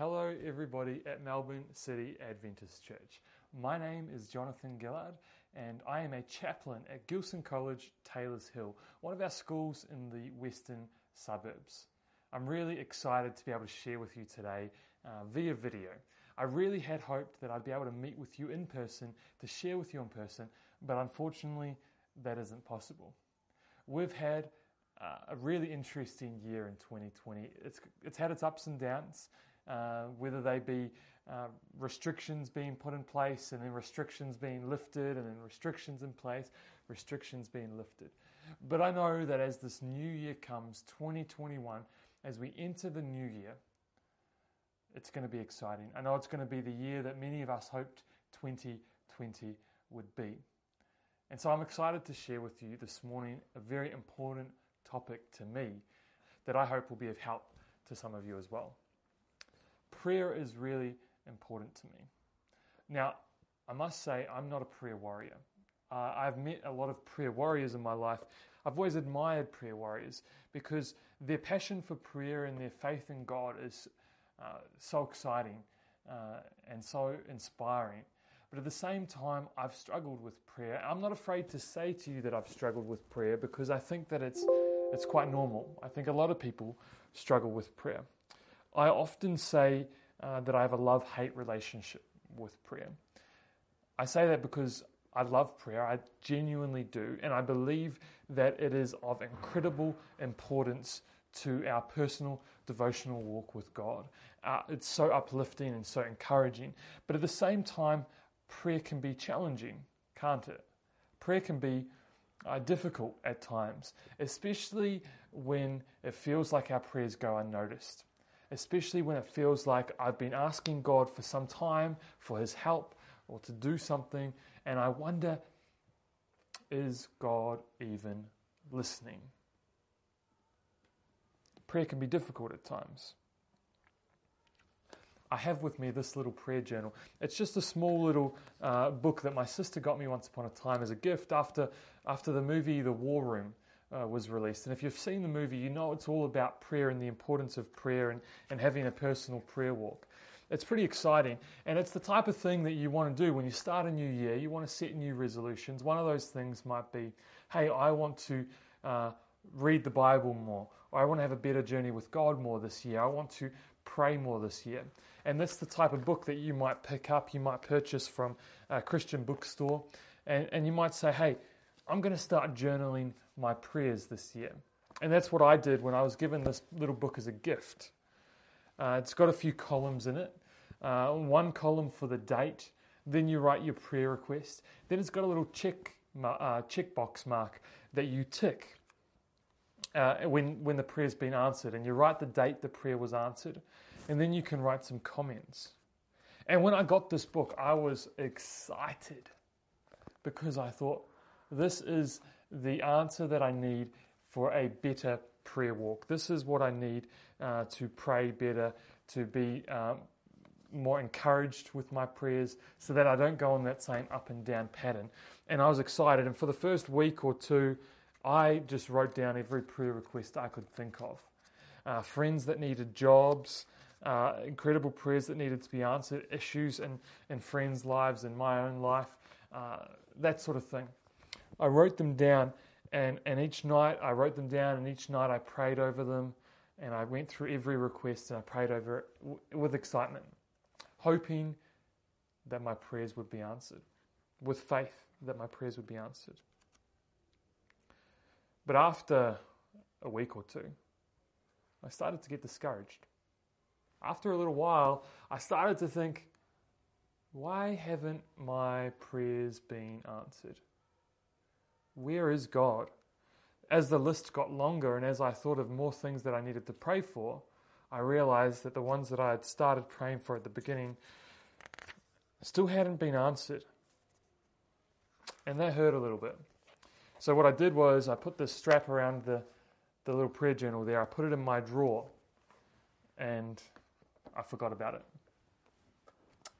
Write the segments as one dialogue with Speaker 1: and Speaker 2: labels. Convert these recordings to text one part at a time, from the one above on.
Speaker 1: Hello, everybody at Melbourne City Adventist Church. My name is Jonathon Gillard, and I am a chaplain at Gilson College, Taylors Hill, one of our schools in the western suburbs. I'm really excited to be able to share with you today uh, via video. I really had hoped that I'd be able to meet with you in person, to share with you in person, but unfortunately, that isn't possible. We've had uh, a really interesting year in 2020. It's, it's had its ups and downs, uh, whether they be uh, restrictions being put in place and then restrictions being lifted and then restrictions in place, restrictions being lifted. But I know that as this new year comes, 2021, as we enter the new year, it's going to be exciting. I know it's going to be the year that many of us hoped 2020 would be. And so I'm excited to share with you this morning a very important topic to me that I hope will be of help to some of you as well. Prayer is really important to me. Now, I must say, I'm not a prayer warrior. Uh, I've met a lot of prayer warriors in my life. I've always admired prayer warriors because their passion for prayer and their faith in God is uh, so exciting uh, and so inspiring. But at the same time, I've struggled with prayer. I'm not afraid to say to you that I've struggled with prayer because I think that it's, it's quite normal. I think a lot of people struggle with prayer. I often say uh, that I have a love hate relationship with prayer. I say that because I love prayer, I genuinely do, and I believe that it is of incredible importance to our personal devotional walk with God. Uh, it's so uplifting and so encouraging, but at the same time, prayer can be challenging, can't it? Prayer can be uh, difficult at times, especially when it feels like our prayers go unnoticed, especially when it feels like I've been asking God for some time for His help or to do something, and I wonder, is God even listening? Prayer can be difficult at times. I have with me this little prayer journal. It's just a small little uh, book that my sister got me once upon a time as a gift after, after the movie The War Room uh, was released. And if you've seen the movie, you know it's all about prayer and the importance of prayer and, and having a personal prayer walk. It's pretty exciting, and it's the type of thing that you want to do when you start a new year. You want to set new resolutions. One of those things might be, hey, I want to uh, read the Bible more, or I want to have a better journey with God more this year. I want to pray more this year. And that's the type of book that you might pick up, you might purchase from a Christian bookstore, and, and you might say, hey, I'm going to start journaling my prayers this year. And that's what I did when I was given this little book as a gift. Uh, it's got a few columns in it. Uh, one column for the date, then you write your prayer request. Then it's got a little check uh, checkbox mark that you tick uh, when, when the prayer's been answered, and you write the date the prayer was answered, and then you can write some comments. And when I got this book, I was excited because I thought, this is the answer that I need for a better prayer walk. This is what I need uh, to pray better, to be um, more encouraged with my prayers so that I don't go on that same up and down pattern. And I was excited. And for the first week or two, I just wrote down every prayer request I could think of. Uh, friends that needed jobs, uh, incredible prayers that needed to be answered, issues in, in friends' lives, in my own life, uh, that sort of thing. I wrote them down, and, and each night I wrote them down, and each night I prayed over them, and I went through every request and I prayed over it w- with excitement, hoping that my prayers would be answered, with faith that my prayers would be answered. But after a week or two, I started to get discouraged. After a little while, I started to think, why haven't my prayers been answered? Where is God? As the list got longer and as I thought of more things that I needed to pray for, I realized that the ones that I had started praying for at the beginning still hadn't been answered. And that hurt a little bit. So what I did was I put this strap around the, the little prayer journal there. I put it in my drawer and I forgot about it.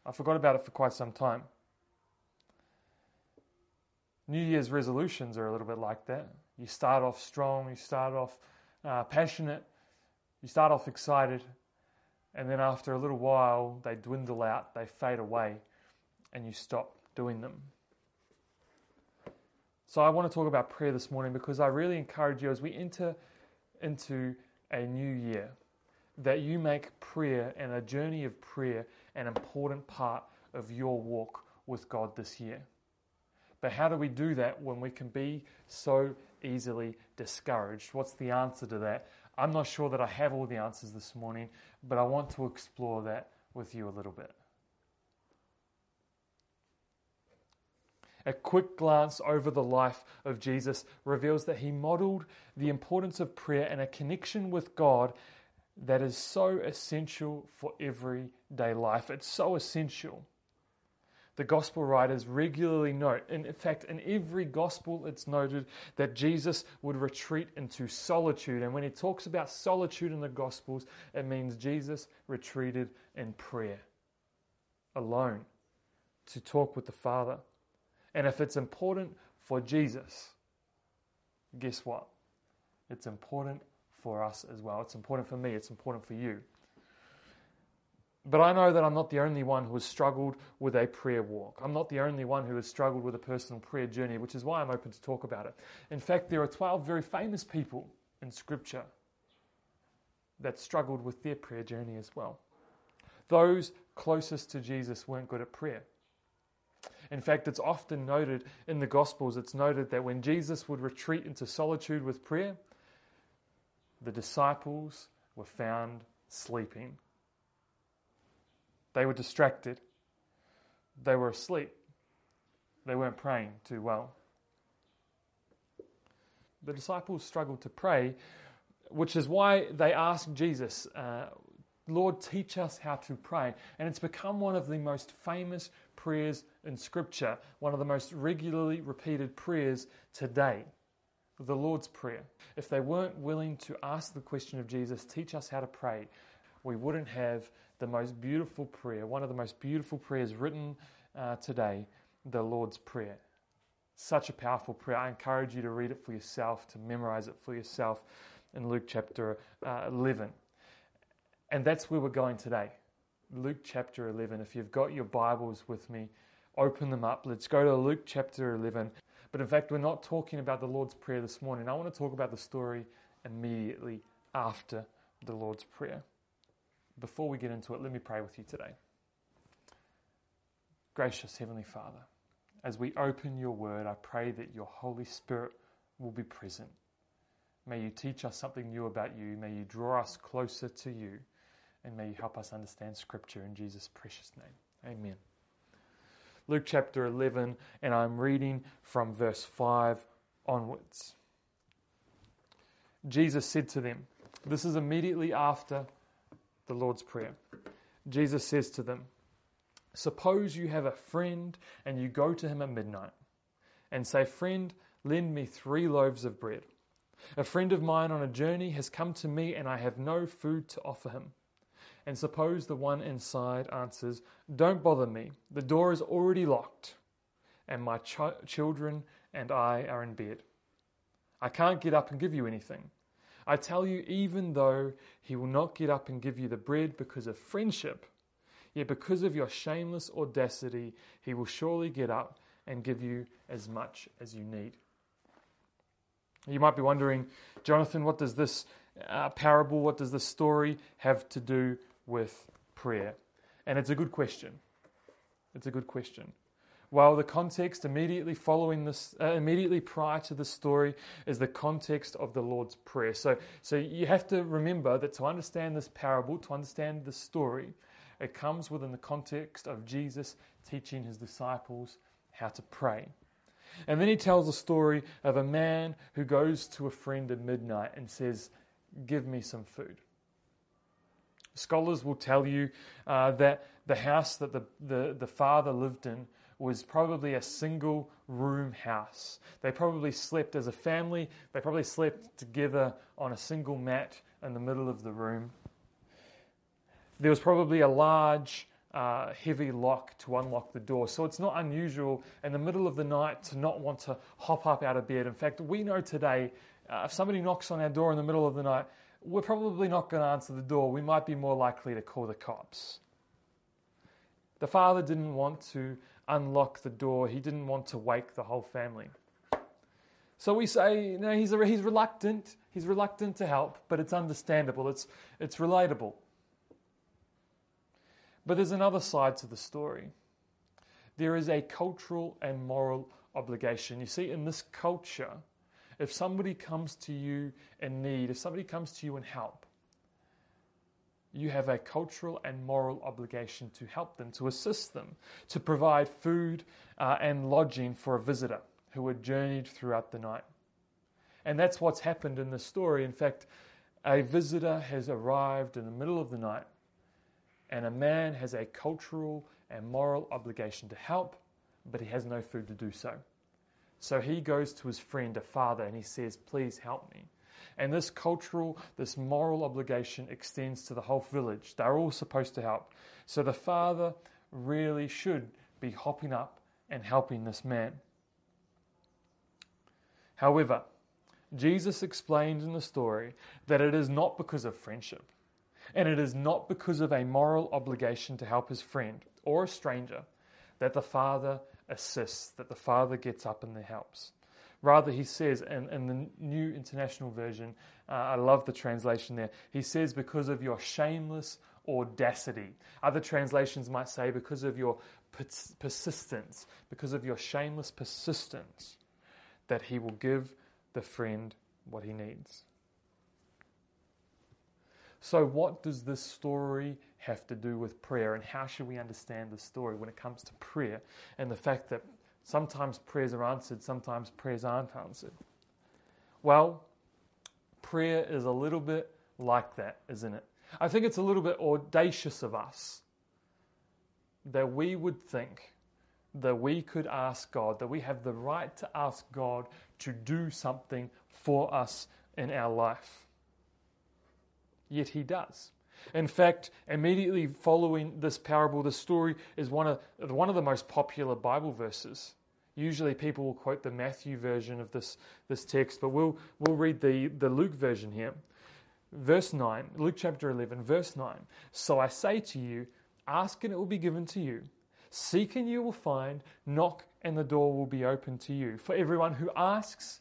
Speaker 1: I forgot about it for quite some time. New Year's resolutions are a little bit like that. You start off strong, you start off uh, passionate, you start off excited, And then after a little while, they dwindle out, they fade away, and you stop doing them. So I want to talk about prayer this morning because I really encourage you as we enter into a new year that you make prayer and a journey of prayer an important part of your walk with God this year. But how do we do that when we can be so easily discouraged? What's the answer to that? I'm not sure that I have all the answers this morning, but I want to explore that with you a little bit. A quick glance over the life of Jesus reveals that he modeled the importance of prayer and a connection with God that is so essential for everyday life. It's so essential. The gospel writers regularly note, in fact, in every gospel, it's noted that Jesus would retreat into solitude. And when he talks about solitude in the gospels, it means Jesus retreated in prayer, alone, to talk with the Father. And if it's important for Jesus, guess what? It's important for us as well. It's important for me, it's important for you. But I know that I'm not the only one who has struggled with a prayer walk. I'm not the only one who has struggled with a personal prayer journey, which is why I'm open to talk about it. In fact, there are 12 very famous people in Scripture that struggled with their prayer journey as well. Those closest to Jesus weren't good at prayer. In fact, it's often noted in the Gospels, it's noted that when Jesus would retreat into solitude with prayer, the disciples were found sleeping. They were distracted. They were asleep. They weren't praying too well. The disciples struggled to pray, which is why they asked Jesus, uh, Lord, teach us how to pray. And it's become one of the most famous prayers in Scripture, one of the most regularly repeated prayers today, the Lord's Prayer. If they weren't willing to ask the question of Jesus, teach us how to pray, we wouldn't have the most beautiful prayer, one of the most beautiful prayers written uh, today, the Lord's Prayer. Such a powerful prayer. I encourage you to read it for yourself, to memorize it for yourself in Luke chapter uh, 11. And that's where we're going today. Luke chapter 11. If you've got your Bibles with me, open them up. Let's go to Luke chapter 11. But in fact, we're not talking about the Lord's Prayer this morning. I want to talk about the story immediately after the Lord's Prayer. Before we get into it, let me pray with you today. Gracious Heavenly Father, as we open your word, I pray that your Holy Spirit will be present. May you teach us something new about you. May you draw us closer to you. And may you help us understand Scripture in Jesus' precious name. Amen. Luke chapter 11, and I'm reading from verse 5 onwards. Jesus said to them, This is immediately after the Lord's Prayer. Jesus says to them, Suppose you have a friend and you go to him at midnight and say, Friend, lend me three loaves of bread. A friend of mine on a journey has come to me and I have no food to offer him. And suppose the one inside answers, Don't bother me, the door is already locked, and my ch- children and I are in bed. I can't get up and give you anything. I tell you, even though he will not get up and give you the bread because of friendship, yet because of your shameless audacity, he will surely get up and give you as much as you need. You might be wondering, Jonathon, what does this uh, parable, what does this story have to do with prayer? And it's a good question. It's a good question. While the context immediately following this, uh, immediately prior to the story, is the context of the Lord's Prayer. So, so you have to remember that to understand this parable, to understand the story, it comes within the context of Jesus teaching his disciples how to pray. And then he tells a story of a man who goes to a friend at midnight and says, Give me some food. Scholars will tell you uh, that the house that the, the, the father lived in was probably a single room house. They probably slept as a family, they probably slept together on a single mat in the middle of the room. There was probably a large, uh, heavy lock to unlock the door. So it's not unusual in the middle of the night to not want to hop up out of bed. In fact, we know today uh, if somebody knocks on our door in the middle of the night, we're probably not going to answer the door. We might be more likely to call the cops. The father didn't want to unlock the door, he didn't want to wake the whole family. So we say, no, he's, he's reluctant. He's reluctant to help, but it's understandable. It's, it's relatable. But there's another side to the story. There is a cultural and moral obligation. You see, in this culture, if somebody comes to you in need, if somebody comes to you in help, you have a cultural and moral obligation to help them, to assist them, to provide food uh, and lodging for a visitor who had journeyed throughout the night. And that's what's happened in the story. In fact, a visitor has arrived in the middle of the night, and a man has a cultural and moral obligation to help, but he has no food to do so. So he goes to his friend, a father, and he says, Please help me. And this cultural, this moral obligation extends to the whole village. They're all supposed to help. So the father really should be hopping up and helping this man. However, Jesus explains in the story that it is not because of friendship, and it is not because of a moral obligation to help his friend or a stranger that the Father assists, that the Father gets up and helps. Rather, he says, in, in the New International Version, uh, I love the translation there, he says, because of your shameless audacity. Other translations might say, because of your persistence, because of your shameless persistence that he will give the friend what he needs. So, what does this story have to do with prayer, and how should we understand the story when it comes to prayer and the fact that sometimes prayers are answered, sometimes prayers aren't answered? Well, prayer is a little bit like that, isn't it? I think it's a little bit audacious of us that we would think that we could ask God, that we have the right to ask God to do something for us in our life. Yet He does. In fact, immediately following this parable, the story is one of, one of the most popular Bible verses. Usually people will quote the Matthew version of this, this text, but we'll, we'll read the, the Luke version here. Verse 9, Luke chapter 11, verse 9. So I say to you, ask and it will be given to you. Seek and you will find, knock and the door will be open to you. For everyone who asks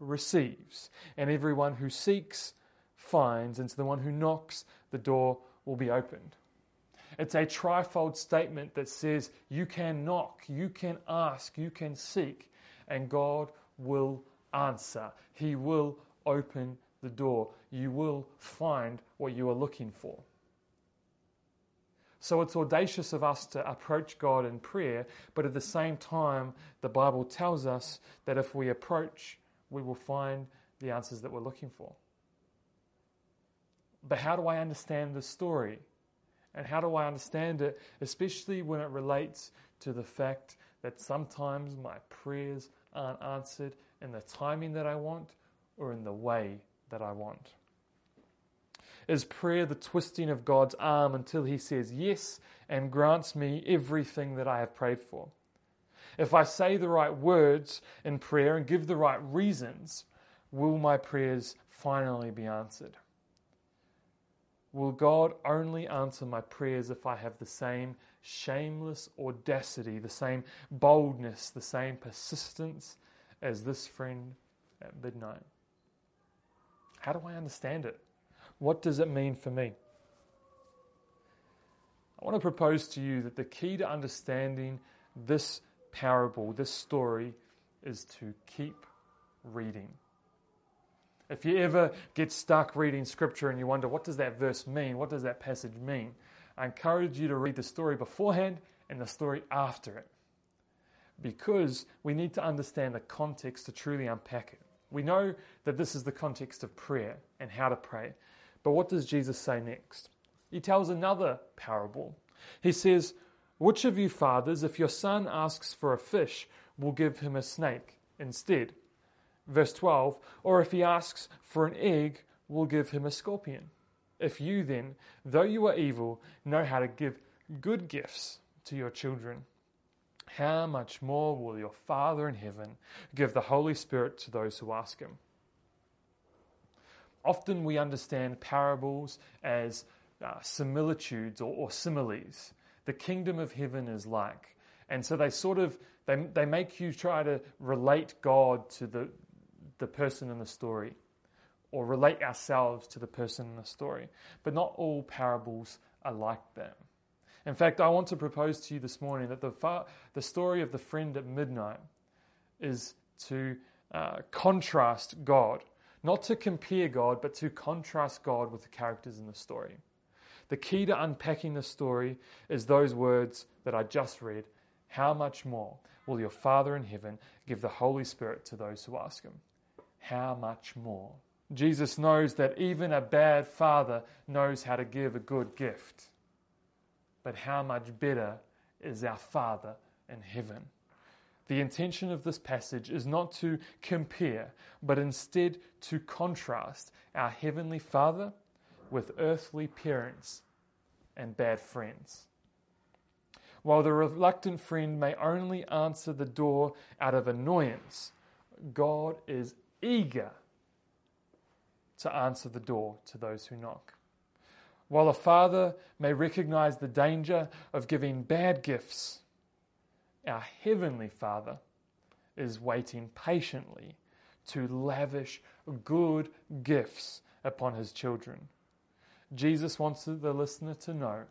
Speaker 1: receives, and everyone who seeks finds, and to the one who knocks, the door will be opened. It's a trifold statement that says you can knock, you can ask, you can seek, and God will answer. He will open the door. You will find what you are looking for. So it's audacious of us to approach God in prayer, but at the same time, the Bible tells us that if we approach, we will find the answers that we're looking for. But how do I understand the story? And how do I understand it, especially when it relates to the fact that sometimes my prayers aren't answered in the timing that I want or in the way that I want? Is prayer the twisting of God's arm until He says yes and grants me everything that I have prayed for? If I say the right words in prayer and give the right reasons, will my prayers finally be answered? Will God only answer my prayers if I have the same shameless audacity, the same boldness, the same persistence as this friend at midnight? How do I understand it? What does it mean for me? I want to propose to you that the key to understanding this parable, this story, is to keep reading. If you ever get stuck reading scripture and you wonder, what does that verse mean? What does that passage mean? I encourage you to read the story beforehand and the story after it. Because we need to understand the context to truly unpack it. We know that this is the context of prayer and how to pray. But what does Jesus say next? He tells another parable. He says, Which of you fathers, if your son asks for a fish, will give him a snake instead? Verse 12, or if he asks for an egg, we'll give him a scorpion. If you then, though you are evil, know how to give good gifts to your children, how much more will your Father in heaven give the Holy Spirit to those who ask him? often we understand parables as uh, similitudes or, or similes. The kingdom of heaven is like. And so they sort of they, they make you try to relate God to the, the person in the story or relate ourselves to the person in the story. But not all parables are like that. In fact, I want to propose to you this morning that the, far, the story of the friend at midnight is to uh, contrast God, not to compare God, but to contrast God with the characters in the story. The key to unpacking the story is those words that I just read. How much more will your Father in heaven give the Holy Spirit to those who ask him? How much more? Jesus knows that even a bad father knows how to give a good gift. But how much better is our Father in heaven? The intention of this passage is not to compare, but instead to contrast our Heavenly Father with earthly parents and bad friends. While the reluctant friend may only answer the door out of annoyance, God is eager to answer the door to those who knock. While a father may recognize the danger of giving bad gifts, our Heavenly Father is waiting patiently to lavish good gifts upon His children. Jesus wants the listener to know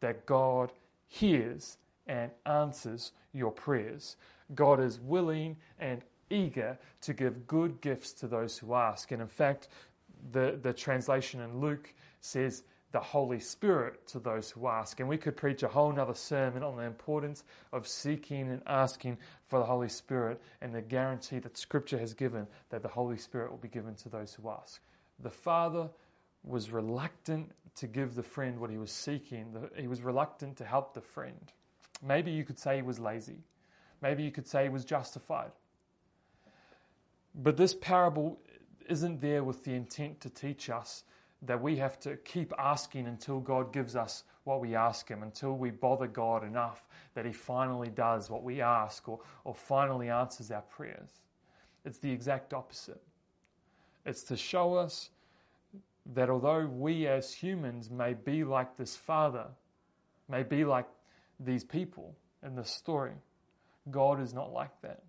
Speaker 1: that God hears and answers your prayers. God is willing and eager to give good gifts to those who ask. And in fact, the, the translation in Luke says the Holy Spirit to those who ask. And we could preach a whole other sermon on the importance of seeking and asking for the Holy Spirit and the guarantee that Scripture has given that the Holy Spirit will be given to those who ask. The Father was reluctant to give the friend what he was seeking, he was reluctant to help the friend. Maybe you could say he was lazy. Maybe you could say he was justified. But this parable isn't there with the intent to teach us that we have to keep asking until God gives us what we ask Him, until we bother God enough that He finally does what we ask or, or finally answers our prayers. It's the exact opposite. It's to show us that although we as humans may be like this Father, may be like these people in this story, God is not like that.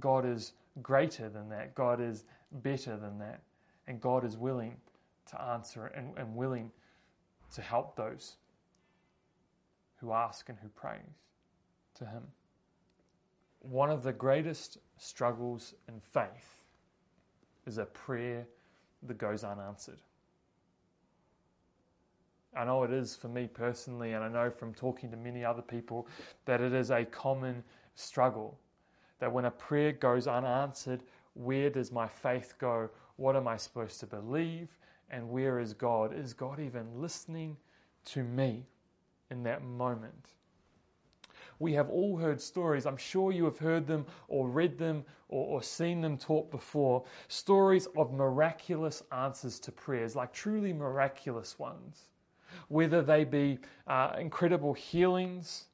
Speaker 1: God is greater than that. God is better than that. And God is willing to answer and, and willing to help those who ask and who pray to Him. One of the greatest struggles in faith is a prayer that goes unanswered. I know it is for me personally, and I know from talking to many other people that it is a common struggle. That when a prayer goes unanswered, where does my faith go? What am I supposed to believe? And where is God? Is God even listening to me in that moment? We have all heard stories. I'm sure you have heard them or read them or, or, seen them taught before. Stories of miraculous answers to prayers, like truly miraculous ones. Whether they be uh, incredible healings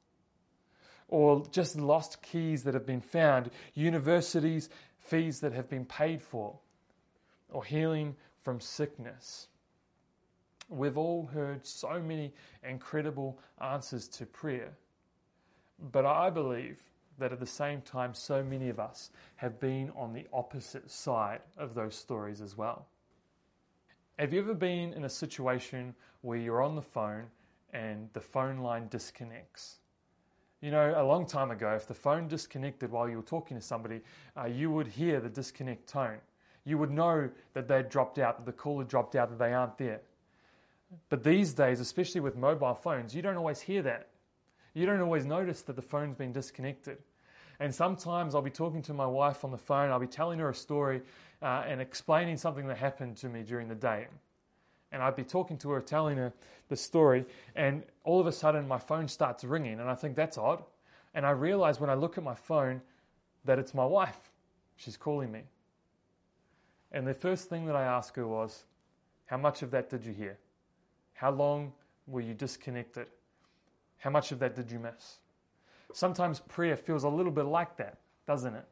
Speaker 1: or just lost keys that have been found, universities, fees that have been paid for, or healing from sickness. We've all heard so many incredible answers to prayer. But I believe that at the same time, so many of us have been on the opposite side of those stories as well. Have you ever been in a situation where you're on the phone and the phone line disconnects? You know, a long time ago, if the phone disconnected while you were talking to somebody, uh, you would hear the disconnect tone you would know that they'd dropped out, that the caller dropped out, that they aren't there. But these days, especially with mobile phones, you don't always hear that. You don't always notice that the phone's been disconnected. And sometimes I'll be talking to my wife on the phone, I'll be telling her a story uh, and explaining something that happened to me during the day. And I'd be talking to her, telling her the story, and all of a sudden my phone starts ringing, and I think that's odd. And I realize when I look at my phone that it's my wife. She's calling me. And the first thing that I asked her was, How much of that did you hear? How long were you disconnected? How much of that did you miss? Sometimes prayer feels a little bit like that, doesn't it?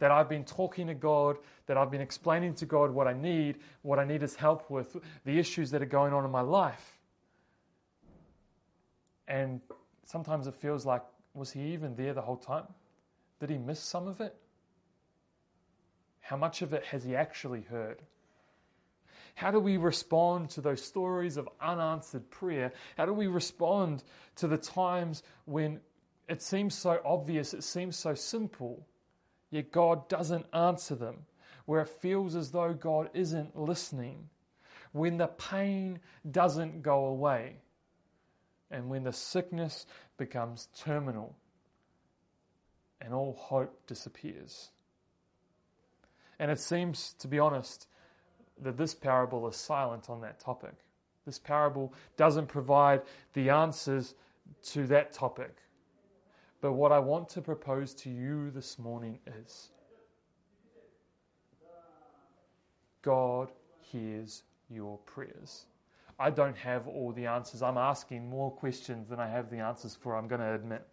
Speaker 1: That I've been talking to God, that I've been explaining to God what I need, what I need His help with, the issues that are going on in my life. And sometimes it feels like, was He even there the whole time? Did He miss some of it? How much of it has He actually heard? How do we respond to those stories of unanswered prayer? How do we respond to the times when it seems so obvious, it seems so simple, yet God doesn't answer them? Where it feels as though God isn't listening, when the pain doesn't go away, and when the sickness becomes terminal and all hope disappears. And it seems, to be honest, that this parable is silent on that topic. This parable doesn't provide the answers to that topic. But what I want to propose to you this morning is God hears your prayers. I don't have all the answers. I'm asking more questions than I have the answers for, I'm going to admit.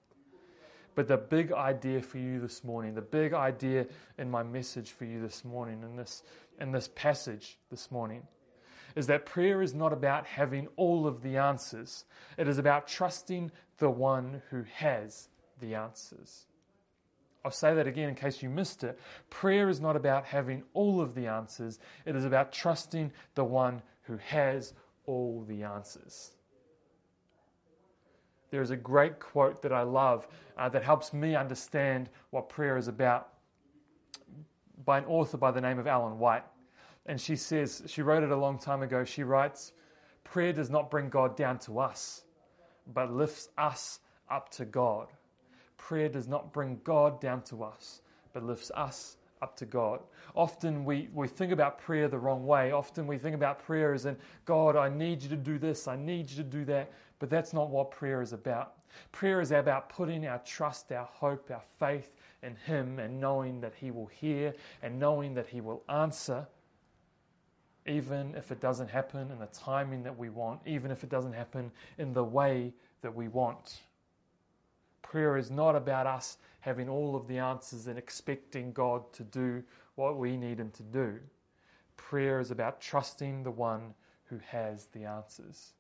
Speaker 1: But the big idea for you this morning, the big idea in my message for you this morning, in this, in this passage this morning, is that prayer is not about having all of the answers. It is about trusting the one who has the answers. I'll say that again in case you missed it. Prayer is not about having all of the answers, it is about trusting the one who has all the answers. There is a great quote that I love uh, that helps me understand what prayer is about by an author by the name of Ellen White. And she says, she wrote it a long time ago. She writes, Prayer does not bring God down to us, but lifts us up to God. Prayer does not bring God down to us, but lifts us up to God. Often we, we think about prayer the wrong way. Often we think about prayer as in, God, I need you to do this, I need you to do that. But that's not what prayer is about. Prayer is about putting our trust, our hope, our faith in Him and knowing that He will hear and knowing that He will answer, even if it doesn't happen in the timing that we want, even if it doesn't happen in the way that we want. Prayer is not about us having all of the answers and expecting God to do what we need Him to do. Prayer is about trusting the one who has the answers.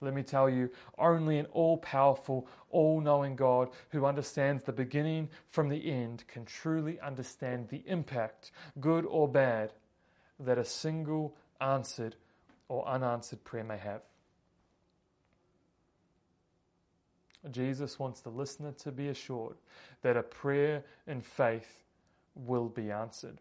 Speaker 1: Let me tell you, only an all powerful, all knowing God who understands the beginning from the end can truly understand the impact, good or bad, that a single answered or unanswered prayer may have. Jesus wants the listener to be assured that a prayer in faith will be answered.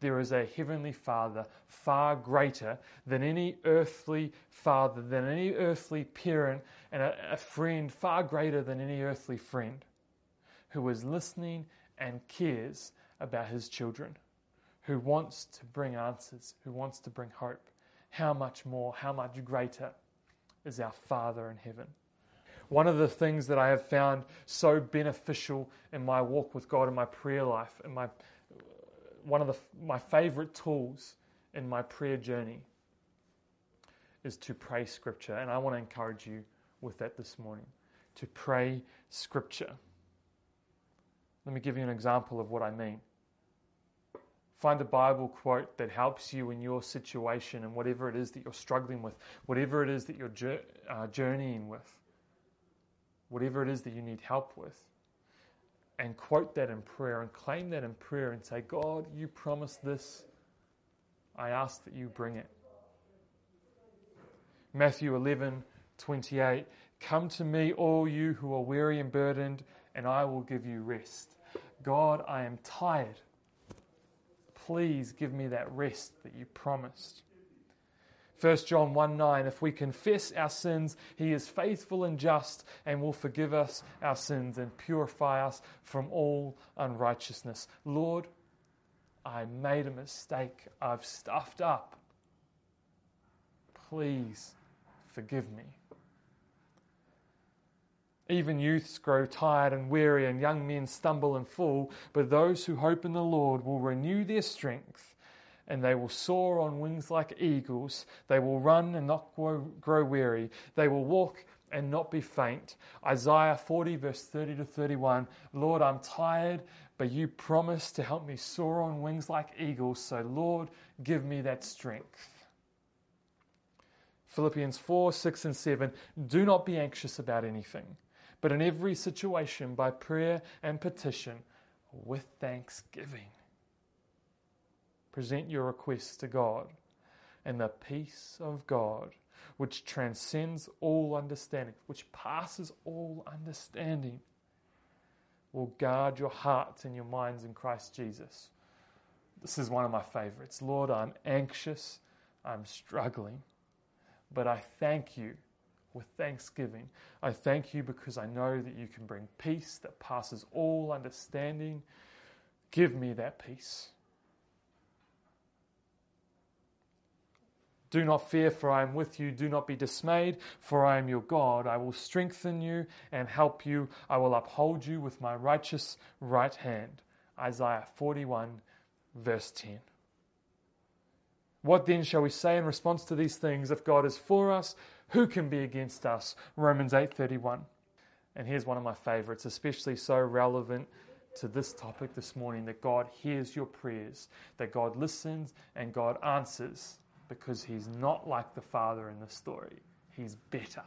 Speaker 1: There is a heavenly Father far greater than any earthly father, than any earthly parent, and a, a friend far greater than any earthly friend who is listening and cares about his children, who wants to bring answers, who wants to bring hope. How much more, how much greater is our Father in heaven? One of the things that I have found so beneficial in my walk with God in my prayer life, and my one of the, my favorite tools in my prayer journey is to pray scripture. And I want to encourage you with that this morning to pray scripture. Let me give you an example of what I mean. Find a Bible quote that helps you in your situation and whatever it is that you're struggling with, whatever it is that you're uh, journeying with whatever it is that you need help with, and quote that in prayer and claim that in prayer and say, God, you promised this. I ask that you bring it. Matthew 11, 28. Come to me, all you who are weary and burdened, and I will give you rest. God, I am tired. Please give me that rest that you promised. 1 John 1 9, if we confess our sins, he is faithful and just and will forgive us our sins and purify us from all unrighteousness. Lord, I made a mistake. I've stuffed up. Please forgive me. Even youths grow tired and weary, and young men stumble and fall, but those who hope in the Lord will renew their strength and they will soar on wings like eagles. They will run and not grow, grow weary. They will walk and not be faint. Isaiah 40, verse 30 to 31. Lord, I'm tired, but you promised to help me soar on wings like eagles. So, Lord, give me that strength. Philippians 4, 6, and 7. Do not be anxious about anything, but in every situation, by prayer and petition, with thanksgiving. Present your requests to God, and the peace of God which transcends all understanding, which passes all understanding, will guard your hearts and your minds in Christ Jesus. This is one of my favorites. Lord, I'm anxious, I'm struggling, but I thank you with thanksgiving. I thank you because I know that you can bring peace that passes all understanding. Give me that peace. Do not fear, for I am with you. Do not be dismayed, for I am your God. I will strengthen you and help you. I will uphold you with my righteous right hand. Isaiah 41, verse 10. What then shall we say in response to these things? If God is for us, who can be against us? Romans 8:31. And here's one of my favorites, especially so relevant to this topic this morning that God hears your prayers, that God listens and God answers because he's not like the father in the story. He's better.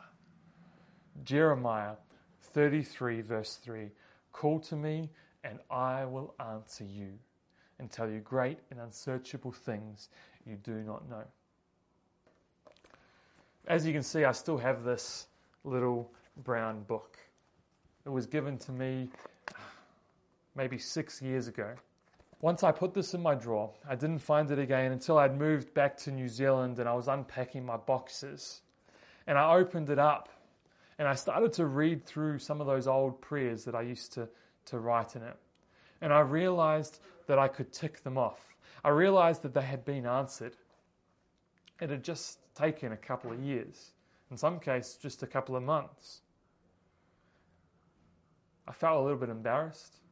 Speaker 1: Jeremiah 33, verse 3 Call to me, and I will answer you and tell you great and unsearchable things you do not know. As you can see, I still have this little brown book. It was given to me maybe six years ago. Once I put this in my drawer, I didn't find it again until I'd moved back to New Zealand and I was unpacking my boxes. And I opened it up and I started to read through some of those old prayers that I used to, to write in it. And I realized that I could tick them off. I realized that they had been answered. It had just taken a couple of years, in some cases, just a couple of months. I felt a little bit embarrassed.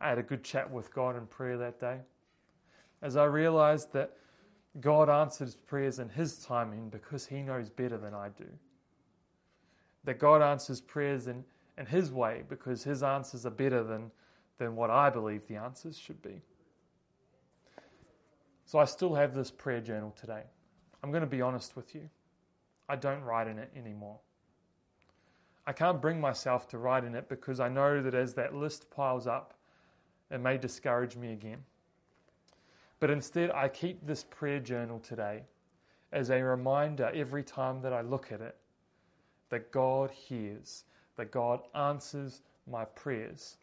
Speaker 1: I had a good chat with God in prayer that day. As I realized that God answers prayers in His timing because He knows better than I do. That God answers prayers in, in His way because His answers are better than, than what I believe the answers should be. So I still have this prayer journal today. I'm going to be honest with you. I don't write in it anymore. I can't bring myself to write in it because I know that as that list piles up, it may discourage me again. But instead, I keep this prayer journal today as a reminder every time that I look at it that God hears, that God answers my prayers,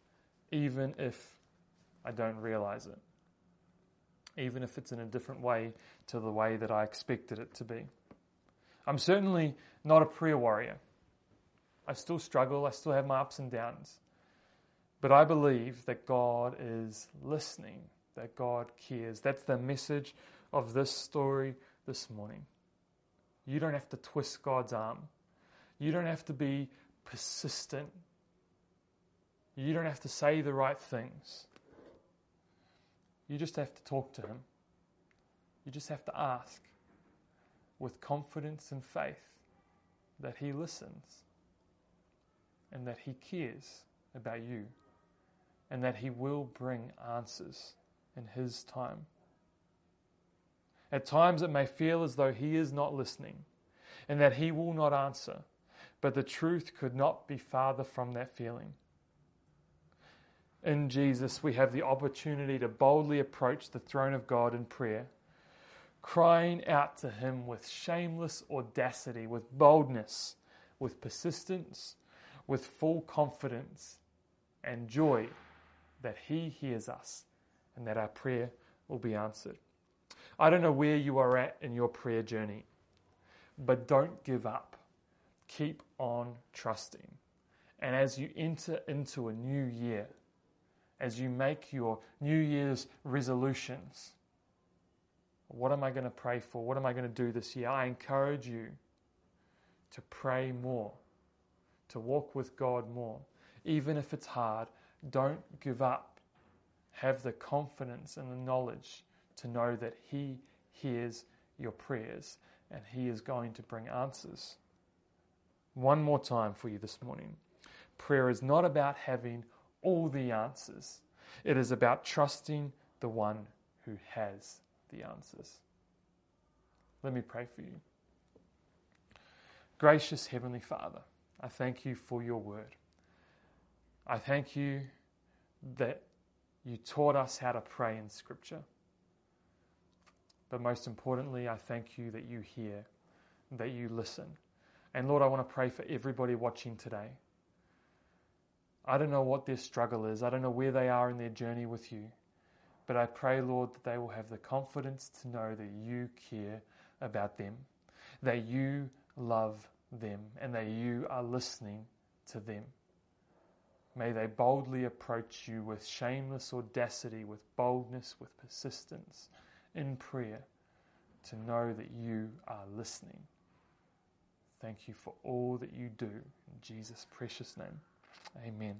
Speaker 1: even if I don't realize it, even if it's in a different way to the way that I expected it to be. I'm certainly not a prayer warrior. I still struggle, I still have my ups and downs. But I believe that God is listening, that God cares. That's the message of this story this morning. You don't have to twist God's arm. You don't have to be persistent. You don't have to say the right things. You just have to talk to Him. You just have to ask with confidence and faith that He listens and that He cares about you and that He will bring answers in His time. At times it may feel as though He is not listening and that He will not answer, but the truth could not be farther from that feeling. In Jesus, we have the opportunity to boldly approach the throne of God in prayer, crying out to Him with shameless audacity, with boldness, with persistence, with full confidence and joy that He hears us and that our prayer will be answered. I don't know where you are at in your prayer journey, but don't give up. Keep on trusting. And as you enter into a new year, as you make your New Year's resolutions, what am I going to pray for? What am I going to do this year? I encourage you to pray more, to walk with God more. Even if it's hard, don't give up. Have the confidence and the knowledge to know that He hears your prayers and He is going to bring answers. one more time for you this morning. Prayer is not about having all the answers, it is about trusting the one who has the answers. Let me pray for you. Gracious Heavenly Father, I thank you for your word. I thank you that you taught us how to pray in Scripture. But most importantly, I thank you that you hear, that you listen. And Lord, I want to pray for everybody watching today. I don't know what their struggle is, I don't know where they are in their journey with you. But I pray, Lord, that they will have the confidence to know that you care about them, that you love them, and that you are listening to them. May they boldly approach you with shameless audacity, with boldness, with persistence in prayer to know that you are listening. Thank you for all that you do. In Jesus' precious name, amen.